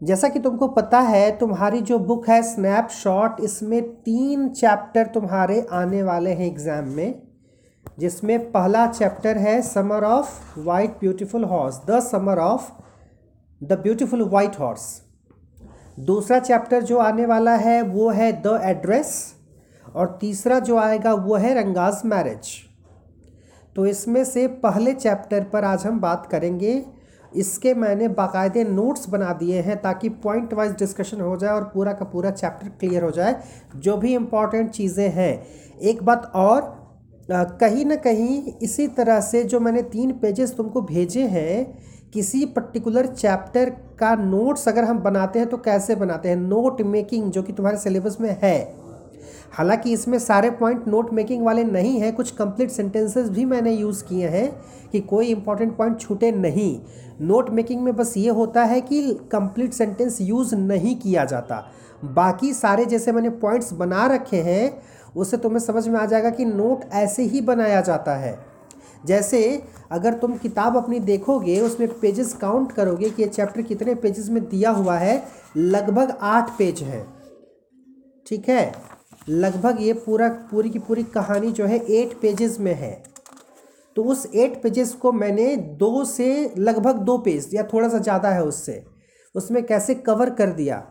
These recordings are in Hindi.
जैसा कि तुमको पता है, तुम्हारी जो बुक है स्नैपशॉट इसमें तीन चैप्टर तुम्हारे आने वाले हैं एग्ज़ाम में, जिसमें पहला चैप्टर है summer of white beautiful horse the summer of the beautiful white horse दूसरा चैप्टर जो आने वाला है, वो है द एड्रेस और तीसरा जो आएगा, वो है रंगाज मैरिज तो इसमें से पहले चैप्टर पर आज हम बात करेंगे इसके मैंने बाकायदे नोट्स बना दिए हैं ताकि पॉइंट वाइज डिस्कशन हो जाए और पूरा का पूरा चैप्टर क्लियर हो जाए, जो भी इंपॉर्टेंट चीज़ें हैं। एक बात और कहीं ना कहीं इसी तरह से जो मैंने तीन पेजेस तुमको भेजे हैं, किसी पर्टिकुलर चैप्टर का नोट्स अगर हम बनाते हैं तो कैसे बनाते हैं? नोट मेकिंग जो कि तुम्हारे सिलेबस में है। हालाँकि इसमें सारे पॉइंट नोट मेकिंग वाले नहीं हैं, कुछ कंप्लीट सेंटेंसेस भी मैंने यूज़ किए हैं कि कोई इंपॉर्टेंट पॉइंट छूटे नहीं। नोट मेकिंग में बस ये होता है कि कंप्लीट सेंटेंस यूज़ नहीं किया जाता। बाकी सारे जैसे मैंने पॉइंट्स बना रखे हैं उससे तुम्हें समझ में आ जाएगा कि नोट ऐसे ही बनाया जाता है। जैसे अगर तुम किताब अपनी देखोगे, उसमें पेजेस काउंट करोगे कि ये चैप्टर कितने पेजेस में दिया हुआ है, लगभग आठ पेज हैं। ठीक है? लगभग ये पूरा पूरी की पूरी कहानी जो है एट पेजेस में है। तो उस एट पेजेस को मैंने दो से लगभग दो पेज या थोड़ा सा ज़्यादा है उससे उसमें कैसे कवर कर दिया।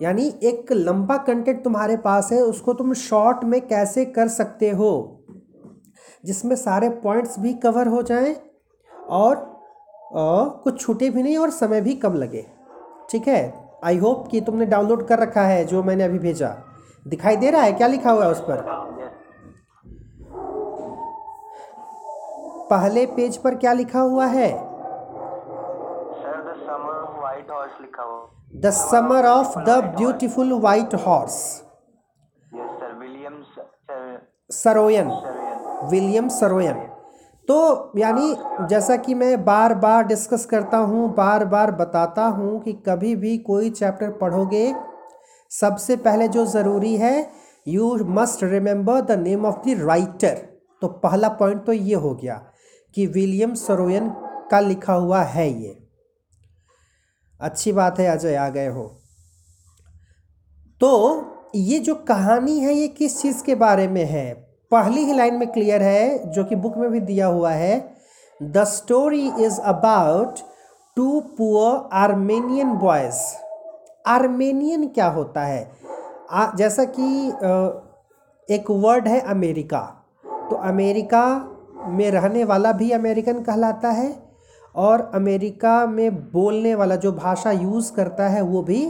यानी एक लंबा कंटेंट तुम्हारे पास है उसको तुम शॉर्ट में कैसे कर सकते हो जिसमें सारे पॉइंट्स भी कवर हो जाएँ और, और कुछ छूटे भी नहीं और समय भी कम लगे। ठीक है? आई होप कि तुमने डाउनलोड कर रखा है जो मैंने अभी भेजा। दिखाई दे रहा है? क्या लिखा हुआ है उस पर? पहले पेज पर क्या लिखा हुआ है? The summer of the beautiful white horse Saroyan William Saroyan तो यानी जैसा कि मैं बार बार डिस्कस करता हूँ बार बार बताता हूँ कि कभी भी कोई चैप्टर पढ़ोगे सबसे पहले जो ज़रूरी है you must remember the name of the writer तो पहला पॉइंट तो ये हो गया कि विलियम सरोयन का लिखा हुआ है ये। अच्छी बात है, अजय, आ गए हो। तो ये जो कहानी है, ये किस चीज़ के बारे में है? पहली ही लाइन में क्लियर है, जो कि बुक में भी दिया हुआ है। The story is about two poor Armenian boys Armenian क्या होता है? आ, जैसा कि एक वर्ड है अमेरिका। तो अमेरिका में रहने वाला भी अमेरिकन कहलाता है और अमेरिका में बोलने वाला जो भाषा यूज़ करता है वो भी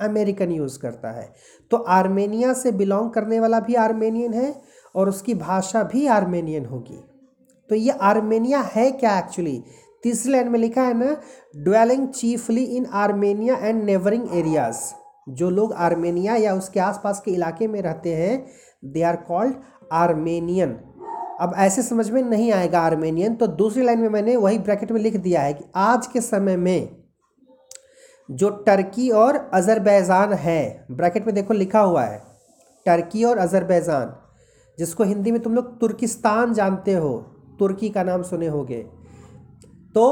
अमेरिकन यूज़ करता है। तो आर्मेनिया से बिलोंग करने वाला भी आर्मेनियन है और उसकी भाषा भी आर्मेनियन होगी। तो ये आर्मेनिया है क्या एक्चुअली? तीसरी लाइन में लिखा है ना dwelling chiefly in Armenia and neighbouring areas जो लोग आर्मेनिया या उसके आसपास के इलाके में रहते हैं दे आर कॉल्ड आर्मेनियन अब ऐसे समझ में नहीं आएगा आर्मेनियन तो दूसरी लाइन में मैंने वही ब्रैकेट में लिख दिया है कि आज के समय में जो टर्की और अज़रबैजान है ब्रैकेट में देखो लिखा हुआ है टर्की और अज़रबैजान जिसको हिंदी में तुम लोग तुर्किस्तान जानते हो, तुर्की का नाम सुने होगे। तो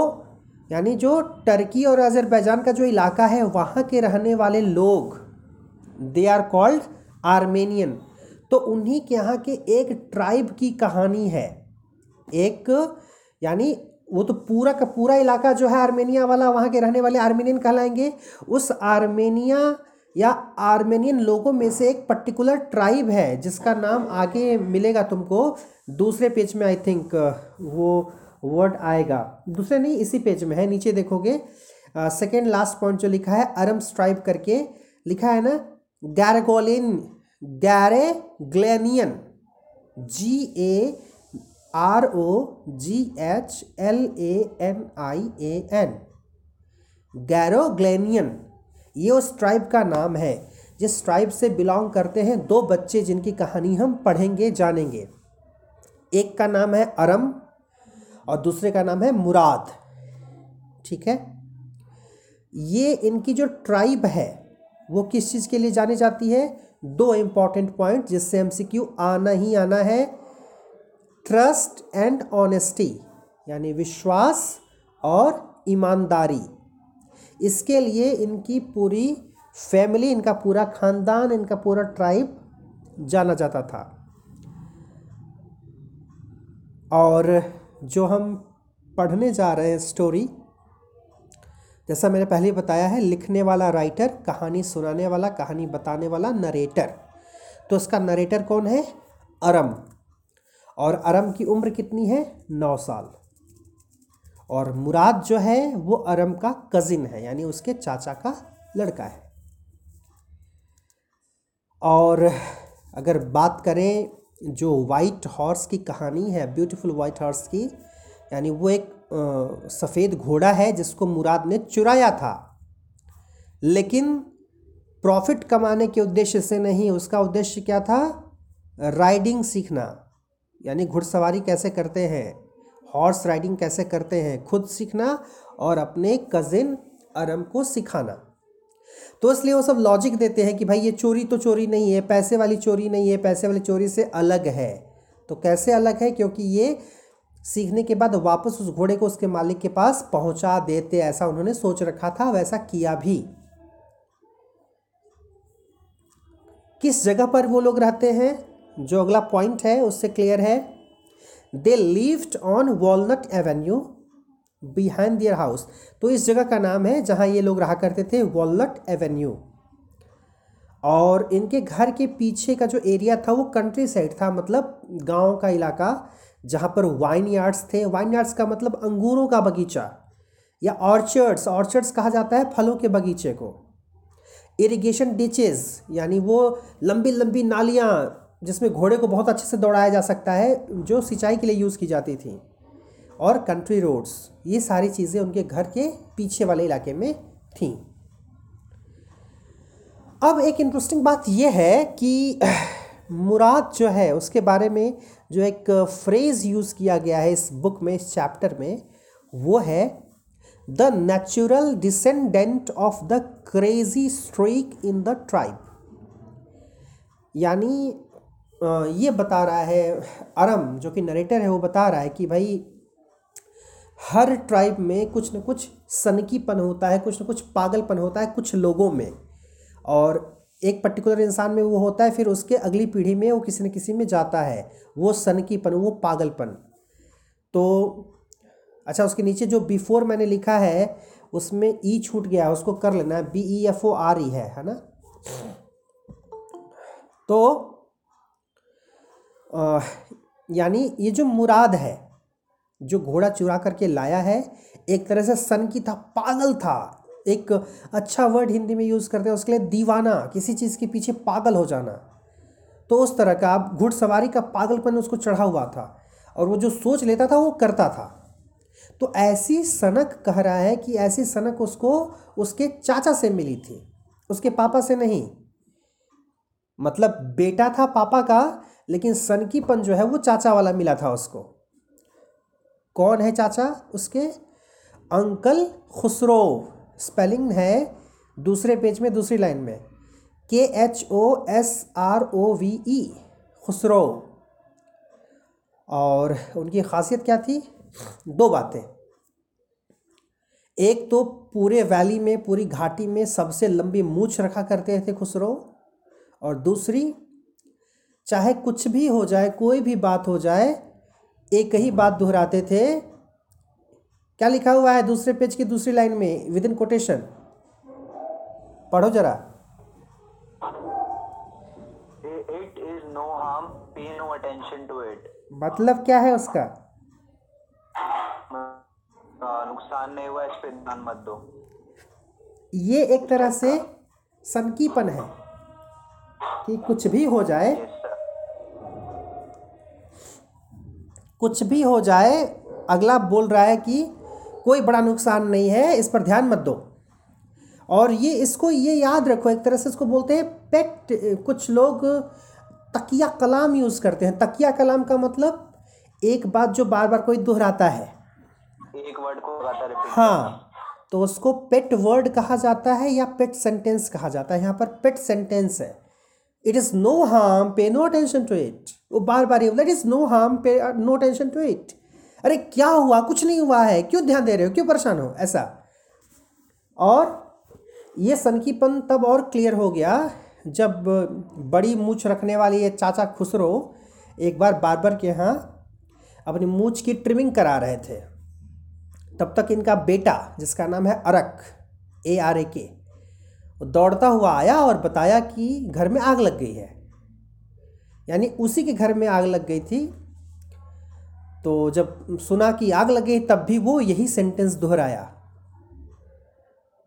यानी जो टर्की और अज़रबैजान का जो इलाका है, वहाँ के रहने वाले लोग दे आर कॉल्ड आर्मेनियन तो उन्हीं के यहाँ के एक ट्राइब की कहानी है। एक, यानी वो तो पूरा का पूरा इलाका जो है आर्मेनिया वाला, वहाँ के रहने वाले आर्मेनियन कहलाएँगे। उस आर्मेनिया या आर्मेनियन लोगों में से एक पर्टिकुलर ट्राइब है, जिसका नाम आगे मिलेगा तुमको, दूसरे पेज में आई थिंक वो वर्ड आएगा। दूसरे नहीं, इसी पेज में है, नीचे देखोगे। सेकेंड लास्ट पॉइंट जो लिखा है, अरम स्ट्राइप करके लिखा है ना गैरगोलिन गैरे ग्लेनियन G A R O G H L A N I A N Garoghlanian ये उस ट्राइब का नाम है, जिस ट्राइब से बिलोंग करते हैं दो बच्चे जिनकी कहानी हम पढ़ेंगे, जानेंगे। एक का नाम है अरम और दूसरे का नाम है मुराद। ठीक है? ये इनकी जो ट्राइब है, वो किस चीज़ के लिए जानी जाती है? दो इंपॉर्टेंट पॉइंट जिससे एम सी क्यू आना ही आना है। ट्रस्ट एंड ऑनेस्टी यानी विश्वास और ईमानदारी। इसके लिए इनकी पूरी फैमिली इनका पूरा ख़ानदान, इनका पूरा ट्राइब जाना जाता था। और जो हम पढ़ने जा रहे हैं स्टोरी जैसा मैंने पहले बताया है, लिखने वाला राइटर कहानी सुनाने वाला, कहानी बताने वाला नरेटर तो उसका नरेटर कौन है? अरम। और अरम की उम्र कितनी है? नौ साल। और मुराद जो है, वो अरम का कज़िन है, यानी उसके चाचा का लड़का है। और अगर बात करें जो वाइट हॉर्स की कहानी है ब्यूटीफुल वाइट हॉर्स की, यानी वो एक सफ़ेद घोड़ा है जिसको मुराद ने चुराया था। लेकिन प्रॉफिट कमाने के उद्देश्य से नहीं, उसका उद्देश्य क्या था? राइडिंग सीखना। यानी घुड़सवारी कैसे करते हैं? हॉर्स राइडिंग कैसे करते हैं? खुद सीखना और अपने कज़िन अरम को सिखाना। तो इसलिए वो सब लॉजिक देते हैं कि भाई ये चोरी तो चोरी नहीं है, पैसे वाली चोरी नहीं है, पैसे वाली चोरी से अलग है। तो कैसे अलग है? क्योंकि ये सीखने के बाद वापस उस घोड़े को उसके मालिक के पास पहुँचा देते, ऐसा उन्होंने सोच रखा था, वैसा किया भी। किस जगह पर वो लोग रहते हैं? जो अगला पॉइंट है, उससे क्लियर है। They lived on Walnut Avenue behind their house तो इस जगह का नाम है जहाँ ये लोग रहा करते थे वॉलट एवेन्यू और इनके घर के पीछे का जो एरिया था, वो कंट्री साइड था मतलब गाँव का इलाका, जहाँ पर वाइन यार्ड्स थे। वाइन यार्ड्स का मतलब अंगूरों का बगीचा, या ऑर्चर्ड्स ऑर्चर्ड्स कहा जाता है फलों के बगीचे को। इरिगेशन डिचेस यानी वो लंबी लंबी नालियाँ, जिसमें घोड़े को बहुत अच्छे से दौड़ाया जा सकता है, जो सिंचाई के लिए यूज़ की जाती थी। और कंट्री रोड्स ये सारी चीज़ें उनके घर के पीछे वाले इलाके में थी। अब एक इंटरेस्टिंग बात यह है कि मुराद जो है, उसके बारे में जो एक फ्रेज़ यूज़ किया गया है इस बुक में, इस चैप्टर में, वो है the natural descendant of the crazy streak in the tribe यानी ये बता रहा है अरम, जो कि नरेटर है, वो बता रहा है कि भाई हर ट्राइब में कुछ न कुछ सनकीपन होता है, कुछ न कुछ पागलपन होता है कुछ लोगों में। और एक पर्टिकुलर इंसान में वो होता है, फिर उसके अगली पीढ़ी में वो किसी न किसी में जाता है। वो सनकीपन, वो पागलपन। तो अच्छा उसके नीचे जो बिफोर मैंने लिखा है, उसमें ई e छूट गया उसको कर लेना है। B E F O R E है है ना? तो यानी ये जो मुराद है जो घोड़ा चुरा करके लाया है, एक तरह से सन की था, पागल था। एक अच्छा वर्ड हिंदी में यूज़ करते हैं, उसके लिए दीवाना, किसी चीज़ के पीछे पागल हो जाना। तो उस तरह का घुड़सवारी का पागलपन उसको चढ़ा हुआ था और वो जो सोच लेता था, वो करता था। तो ऐसी सनक कह रहा है कि ऐसी सनक उसको, उसके चाचा से मिली थी। उसके पापा से नहीं। मतलब बेटा था पापा का, लेकिन सनकीपन जो है, वो चाचा वाला मिला था उसको। कौन है चाचा? उसके अंकल खुसरो। स्पेलिंग है दूसरे पेज में, दूसरी लाइन में। K H O S R O V E Khosrove. और उनकी खासियत क्या थी? दो बातें। एक तो पूरे वैली में, पूरी घाटी में सबसे लंबी मूछ रखा करते थे खुसरो। और दूसरी, चाहे कुछ भी हो जाए, कोई भी बात हो जाए एक ही बात दोहराते थे। क्या लिखा हुआ है दूसरे पेज की दूसरी लाइन में? विद इन कोटेशन पढ़ो जरा। It is no harm pay no attention to it मतलब क्या है उसका? नुकसान नहीं हुआ इस पर ध्यान मत दो। ये एक तरह से सनकीपन है कि कुछ भी हो जाए कुछ भी हो जाए अगला बोल रहा है कि कोई बड़ा नुकसान नहीं है इस पर ध्यान मत दो। और ये इसको ये याद रखो एक तरह से इसको बोलते हैं पेट कुछ लोग तकिया कलाम यूज़ करते हैं। तकिया कलाम का मतलब एक बात जो बार बार कोई दोहराता है। एक वर्ड को हाँ तो उसको पेट वर्ड कहा जाता है या पेट सेंटेंस कहा जाता है। यहाँ पर पेट सेंटेंस है। It is no harm pay no attention to it वो बार बार it is no harm pay no attention to it अरे, क्या हुआ? कुछ नहीं हुआ है। क्यों ध्यान दे रहे हो? क्यों परेशान हो? ऐसा। और ये सनकीपन तब और क्लियर हो गया जब बड़ी मूछ रखने वाली ये चाचा खुसरो एक बार बार्बर के यहाँ अपनी मूछ की ट्रिमिंग करा रहे थे। तब तक इनका बेटा, जिसका नाम है अरक ए आर ए के वो दौड़ता हुआ आया और बताया कि घर में आग लग गई है। यानी उसी के घर में आग लग गई थी। तो जब सुना कि आग लग गई, तब भी वो यही सेंटेंस दोहराया।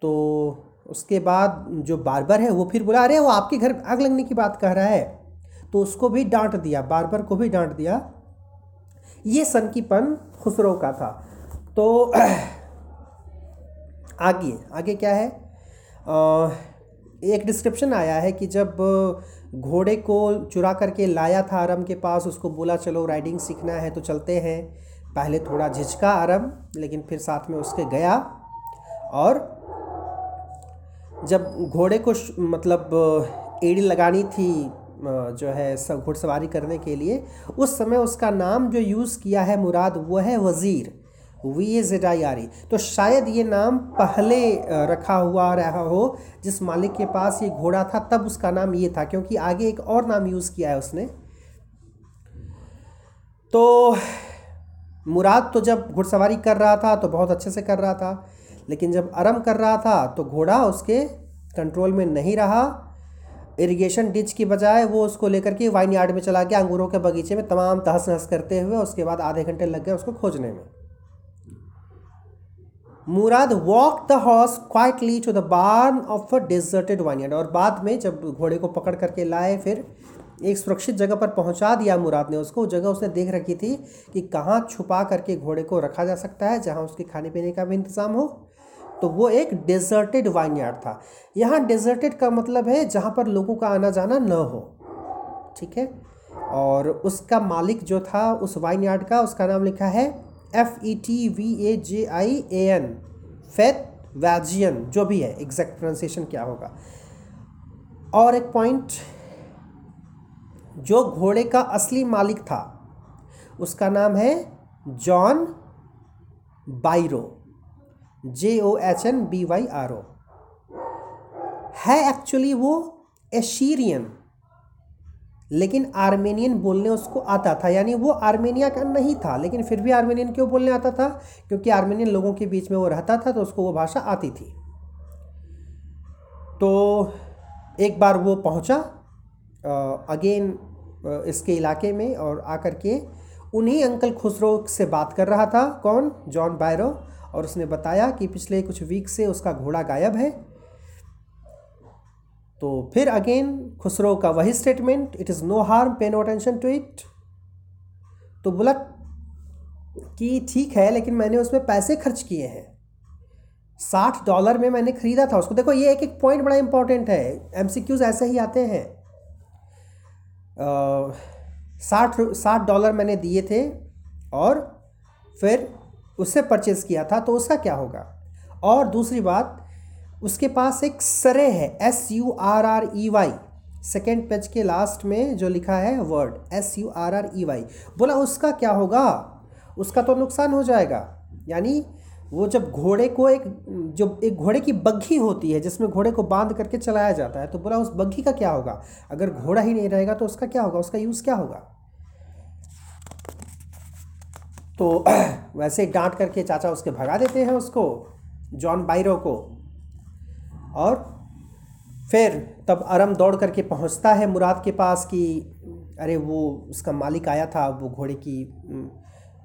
तो उसके बाद जो बारबर है, वो फिर बोला, अरे, वो आपके घर आग लगने की बात कह रहा है। तो उसको भी डांट दिया, बारबर को भी डांट दिया। ये सनकीपन खुसरो का था। तो आगे आगे क्या है? एक डिस्क्रिप्शन आया है कि जब घोड़े को चुरा करके लाया था आरम के पास, उसको बोला, चलो राइडिंग सीखना है तो चलते हैं। पहले थोड़ा झिझका आरम, लेकिन फिर साथ में उसके गया। और जब घोड़े को मतलब एड़ी लगानी थी जो है घुड़सवारी करने के लिए, उस समय उसका नाम जो यूज़ किया है मुराद, वो है Vazire. V A Z I R E तो शायद ये नाम पहले रखा हुआ रहा हो, जिस मालिक के पास ये घोड़ा था, तब उसका नाम ये था, क्योंकि आगे एक और नाम यूज़ किया है उसने। तो मुराद तो जब घुड़सवारी कर रहा था तो बहुत अच्छे से कर रहा था, लेकिन जब आरम कर रहा था तो घोड़ा उसके कंट्रोल में नहीं रहा। इरिगेशन डिच की बजाय वो उसको लेकर के वाइन यार्ड में चला गया, अंगूरों के बगीचे में तमाम तहस नहस करते हुए, उसके बाद आधे घंटे लग गए उसको खोजने में। Mourad walk the horse quietly to the barn of a deserted vineyard और बाद में जब घोड़े को पकड़ करके लाए, फिर एक सुरक्षित जगह पर पहुँचा दिया मुराद ने। उसको जगह उसने देख रखी थी कि कहाँ छुपा करके घोड़े को रखा जा सकता है, जहाँ उसके खाने पीने का भी इंतज़ाम हो। तो वो एक डेजर्टेड वाइनयार्ड था। यहाँ डेजर्टेड का मतलब है जहाँ पर लोगों का आना जाना न हो। ठीक है? और उसका मालिक जो था, उस वाइन वाइनयार्ड का, उसका नाम लिखा है F E T V A J I A N Fetvajian जो भी है एग्जैक्ट प्रोनाउंसिएशन क्या होगा? और एक पॉइंट जो घोड़े का असली मालिक था, उसका नाम है John Byro J O H N B Y R O है एक्चुअली वो एशीरियन लेकिन आर्मेनियन बोलने उसको आता था, यानी वो आर्मेनिया का नहीं था, लेकिन फिर भी आर्मेनियन क्यों बोलने आता था? क्योंकि आर्मेनियन लोगों के बीच में वो रहता था तो उसको वो भाषा आती थी। तो एक बार वो पहुँचा अगेन इसके इलाके में और आकर के उन्हीं अंकल खुसरो से बात कर रहा था, कौन? जॉन बायरो, और उसने बताया कि पिछले कुछ वीक से उसका घोड़ा गायब है। तो फिर अगेन खुसरो का वही statement it is no harm pay no attention to it तो बोला कि ठीक है, लेकिन मैंने उसमें पैसे खर्च किए हैं। साठ डॉलर में मैंने ख़रीदा था उसको। देखो, ये एक एक पॉइंट बड़ा इंपॉर्टेंट है। एम सी क्यूज़ ऐसे ही आते हैं। साठ साठ डॉलर मैंने दिए थे और फिर उससे परचेज़ किया था तो उसका क्या होगा? और दूसरी बात उसके पास एक सरे है S U R R E Y second page के लास्ट में जो लिखा है word S U R R E Y बोला, उसका क्या होगा? उसका तो नुकसान हो जाएगा। यानी वो जब घोड़े को एक जो एक घोड़े की बग्घी होती है, जिसमें घोड़े को बाँध करके चलाया जाता है तो बोला, उस बग्घी का क्या होगा? अगर घोड़ा ही नहीं रहेगा तो उसका क्या होगा? उसका यूज़ क्या होगा? तो वैसे डांट करके चाचा उसके भगा देते हैं उसको, जॉन बाइरो को। और फिर तब अरम दौड़ करके पहुँचता है मुराद के पास कि, अरे, वो उसका मालिक आया था, वो घोड़े की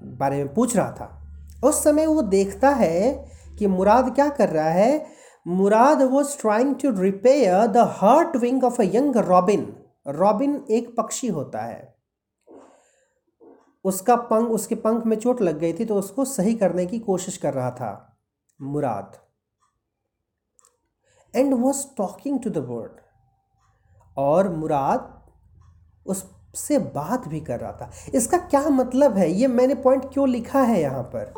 बारे में पूछ रहा था। उस समय वो देखता है कि मुराद क्या कर रहा है। Mourad was trying to repair the hurt wing of a young robin robin एक पक्षी होता है। उसका पंख, उसके पंख में चोट लग गई थी तो उसको सही करने की कोशिश कर रहा था Mourad. And was talking to the bird और मुराद उससे बात भी कर रहा था। इसका क्या मतलब है? ये मैंने पॉइंट क्यों लिखा है यहाँ पर?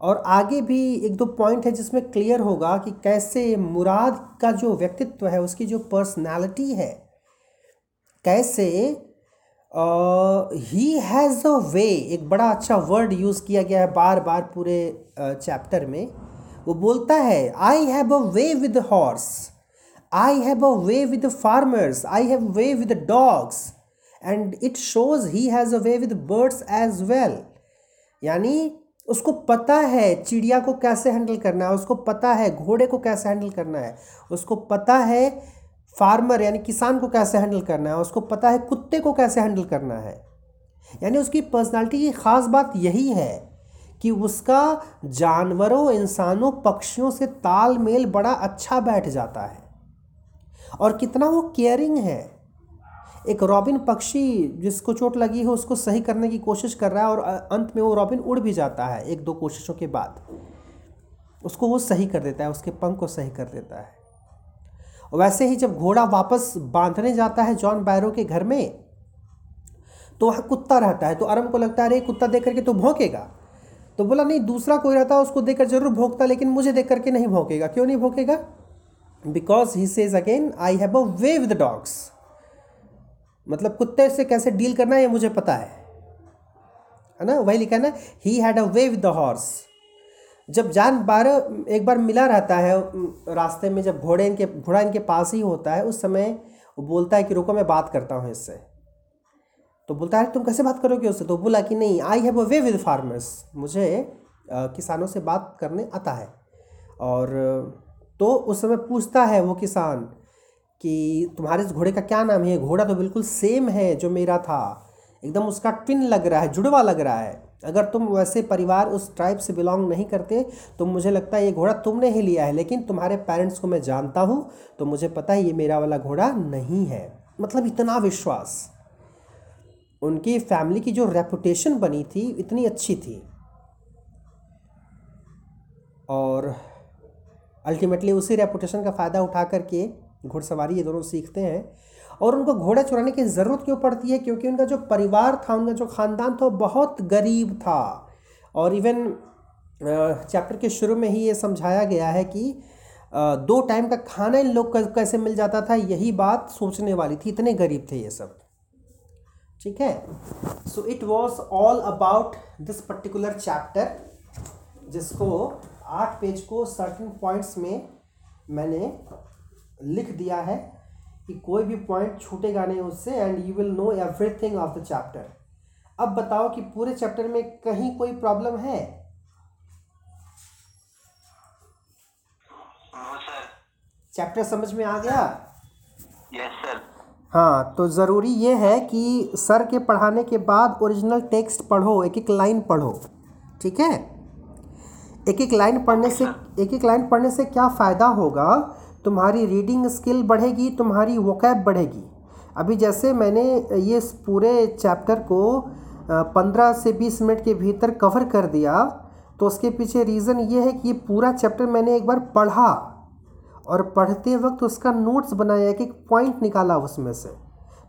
और आगे भी एक दो पॉइंट है जिसमें क्लियर होगा कि कैसे मुराद का जो व्यक्तित्व है उसकी जो पर्सनालिटी है कैसे ही हैज़ अ वे एक बड़ा अच्छा वर्ड यूज़ किया गया है बार बार पूरे चैप्टर uh, में। वो बोलता है I have a way with horse I have a way with farmers I have way with dogs and it shows he has a way with birds as well यानी उसको पता है चिड़िया को कैसे हैंडल करना है, उसको पता है घोड़े को कैसे हैंडल करना है, उसको पता है फार्मर यानी किसान को कैसे हैंडल करना है, उसको पता है कुत्ते को कैसे हैंडल करना है। यानी उसकी पर्सनालिटी की ख़ास बात यही है। कि उसका जानवरों, इंसानों, पक्षियों से तालमेल बड़ा अच्छा बैठ जाता है। और कितना वो केयरिंग है। एक रॉबिन पक्षी जिसको चोट लगी है, उसको सही करने की कोशिश कर रहा है और अंत में वो रॉबिन उड़ भी जाता है एक दो कोशिशों के बाद। उसको वो सही कर देता है, उसके पंख को सही कर देता है। वैसे ही जब घोड़ा वापस बांधने जाता है जॉन बैरो के घर में तो वहाँ कुत्ता रहता है तो अरम को लगता है, अरे, कुत्ता देख करके तो भौंकेगा। तो बोला, नहीं, दूसरा कोई रहता उसको देखकर ज़रूर भोंकता लेकिन मुझे देख करके नहीं भोंकेगा क्यों नहीं भोंकेगा because he says again I have a way with dogs मतलब कुत्ते से कैसे डील करना है, ये मुझे पता है। है ना? वही लिखा है ना he had a way with the horse जब जान बार, एक बार मिला रहता है, रास्ते में जब घोड़े इनके, घोड़ा इनके पास ही होता है, उस समय वो बोलता है कि, रुको, मैं बात करता हूँ इससे। तो बोलता है तुम कैसे बात करोगे उससे? तो बोला कि, नहीं I have a way with farmers मुझे किसानों से बात करने आता है। और तो उस समय पूछता है वो किसान कि, तुम्हारे इस घोड़े का क्या नाम है? घोड़ा तो बिल्कुल सेम है जो मेरा था। एकदम उसका ट्विन लग रहा है, जुड़वा लग रहा है। अगर तुम वैसे परिवार उस ट्राइब से बिलोंग नहीं करते तो मुझे लगता है ये घोड़ा तुमने ही लिया है। लेकिन तुम्हारे पेरेंट्स को मैं जानता हूँ तो मुझे पता है ये मेरा वाला घोड़ा नहीं है। मतलब इतना विश्वास। उनकी फैमिली की जो रेपुटेशन बनी थी, इतनी अच्छी थी। और अल्टीमेटली उसी रेपुटेशन का फ़ायदा उठा करके घुड़सवारी ये दोनों सीखते हैं। और उनको घोड़ा चुराने की ज़रूरत क्यों पड़ती है? क्योंकि उनका जो परिवार था, उनका जो ख़ानदान था बहुत गरीब था। और इवन चैप्टर के शुरू में ही ये समझाया गया है कि दो टाइम का खाना इन लोग कैसे मिल जाता था, यही बात सोचने वाली थी। इतने गरीब थे ये सब। ठीक है? So it was all about this particular chapter जिसको आठ पेज को सर्टन पॉइंट्स में मैंने लिख दिया है कि कोई भी पॉइंट छूटेगा नहीं उससे and you will know everything of the chapter अब बताओ कि पूरे चैप्टर में कहीं कोई प्रॉब्लम है? चैप्टर समझ में आ गया? यस सर हाँ तो ज़रूरी ये है कि सर के पढ़ाने के बाद ओरिजिनल टेक्स्ट पढ़ो, एक एक लाइन पढ़ो, ठीक है? एक एक लाइन पढ़ने से, एक एक लाइन पढ़ने से क्या फ़ायदा होगा? तुम्हारी रीडिंग स्किल बढ़ेगी, तुम्हारी वोकैब बढ़ेगी। अभी जैसे मैंने ये पूरे चैप्टर को पंद्रह से बीस मिनट के भीतर कवर कर दिया तो उसके पीछे रीज़न ये है कि ये पूरा चैप्टर मैंने एक बार पढ़ा। और पढ़ते वक्त उसका नोट्स बनाया कि पॉइंट निकाला उसमें से।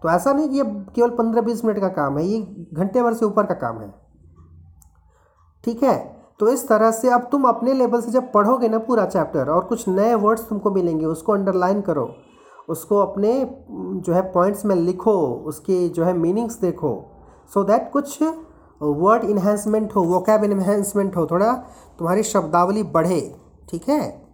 तो ऐसा नहीं कि ये केवल पंद्रह बीस मिनट का काम है, ये घंटे भर से ऊपर का काम है। ठीक है? तो इस तरह से अब तुम अपने लेवल से जब पढ़ोगे ना पूरा चैप्टर और कुछ नए वर्ड्स तुमको मिलेंगे, उसको अंडरलाइन करो, उसको अपने जो है पॉइंट्स में लिखो, उसके जो है मीनिंग्स देखो सो so दैट कुछ वर्ड इन्हेंसमेंट हो वोकैब इन्हेंसमेंट हो, थोड़ा तुम्हारी शब्दावली बढ़े। ठीक है?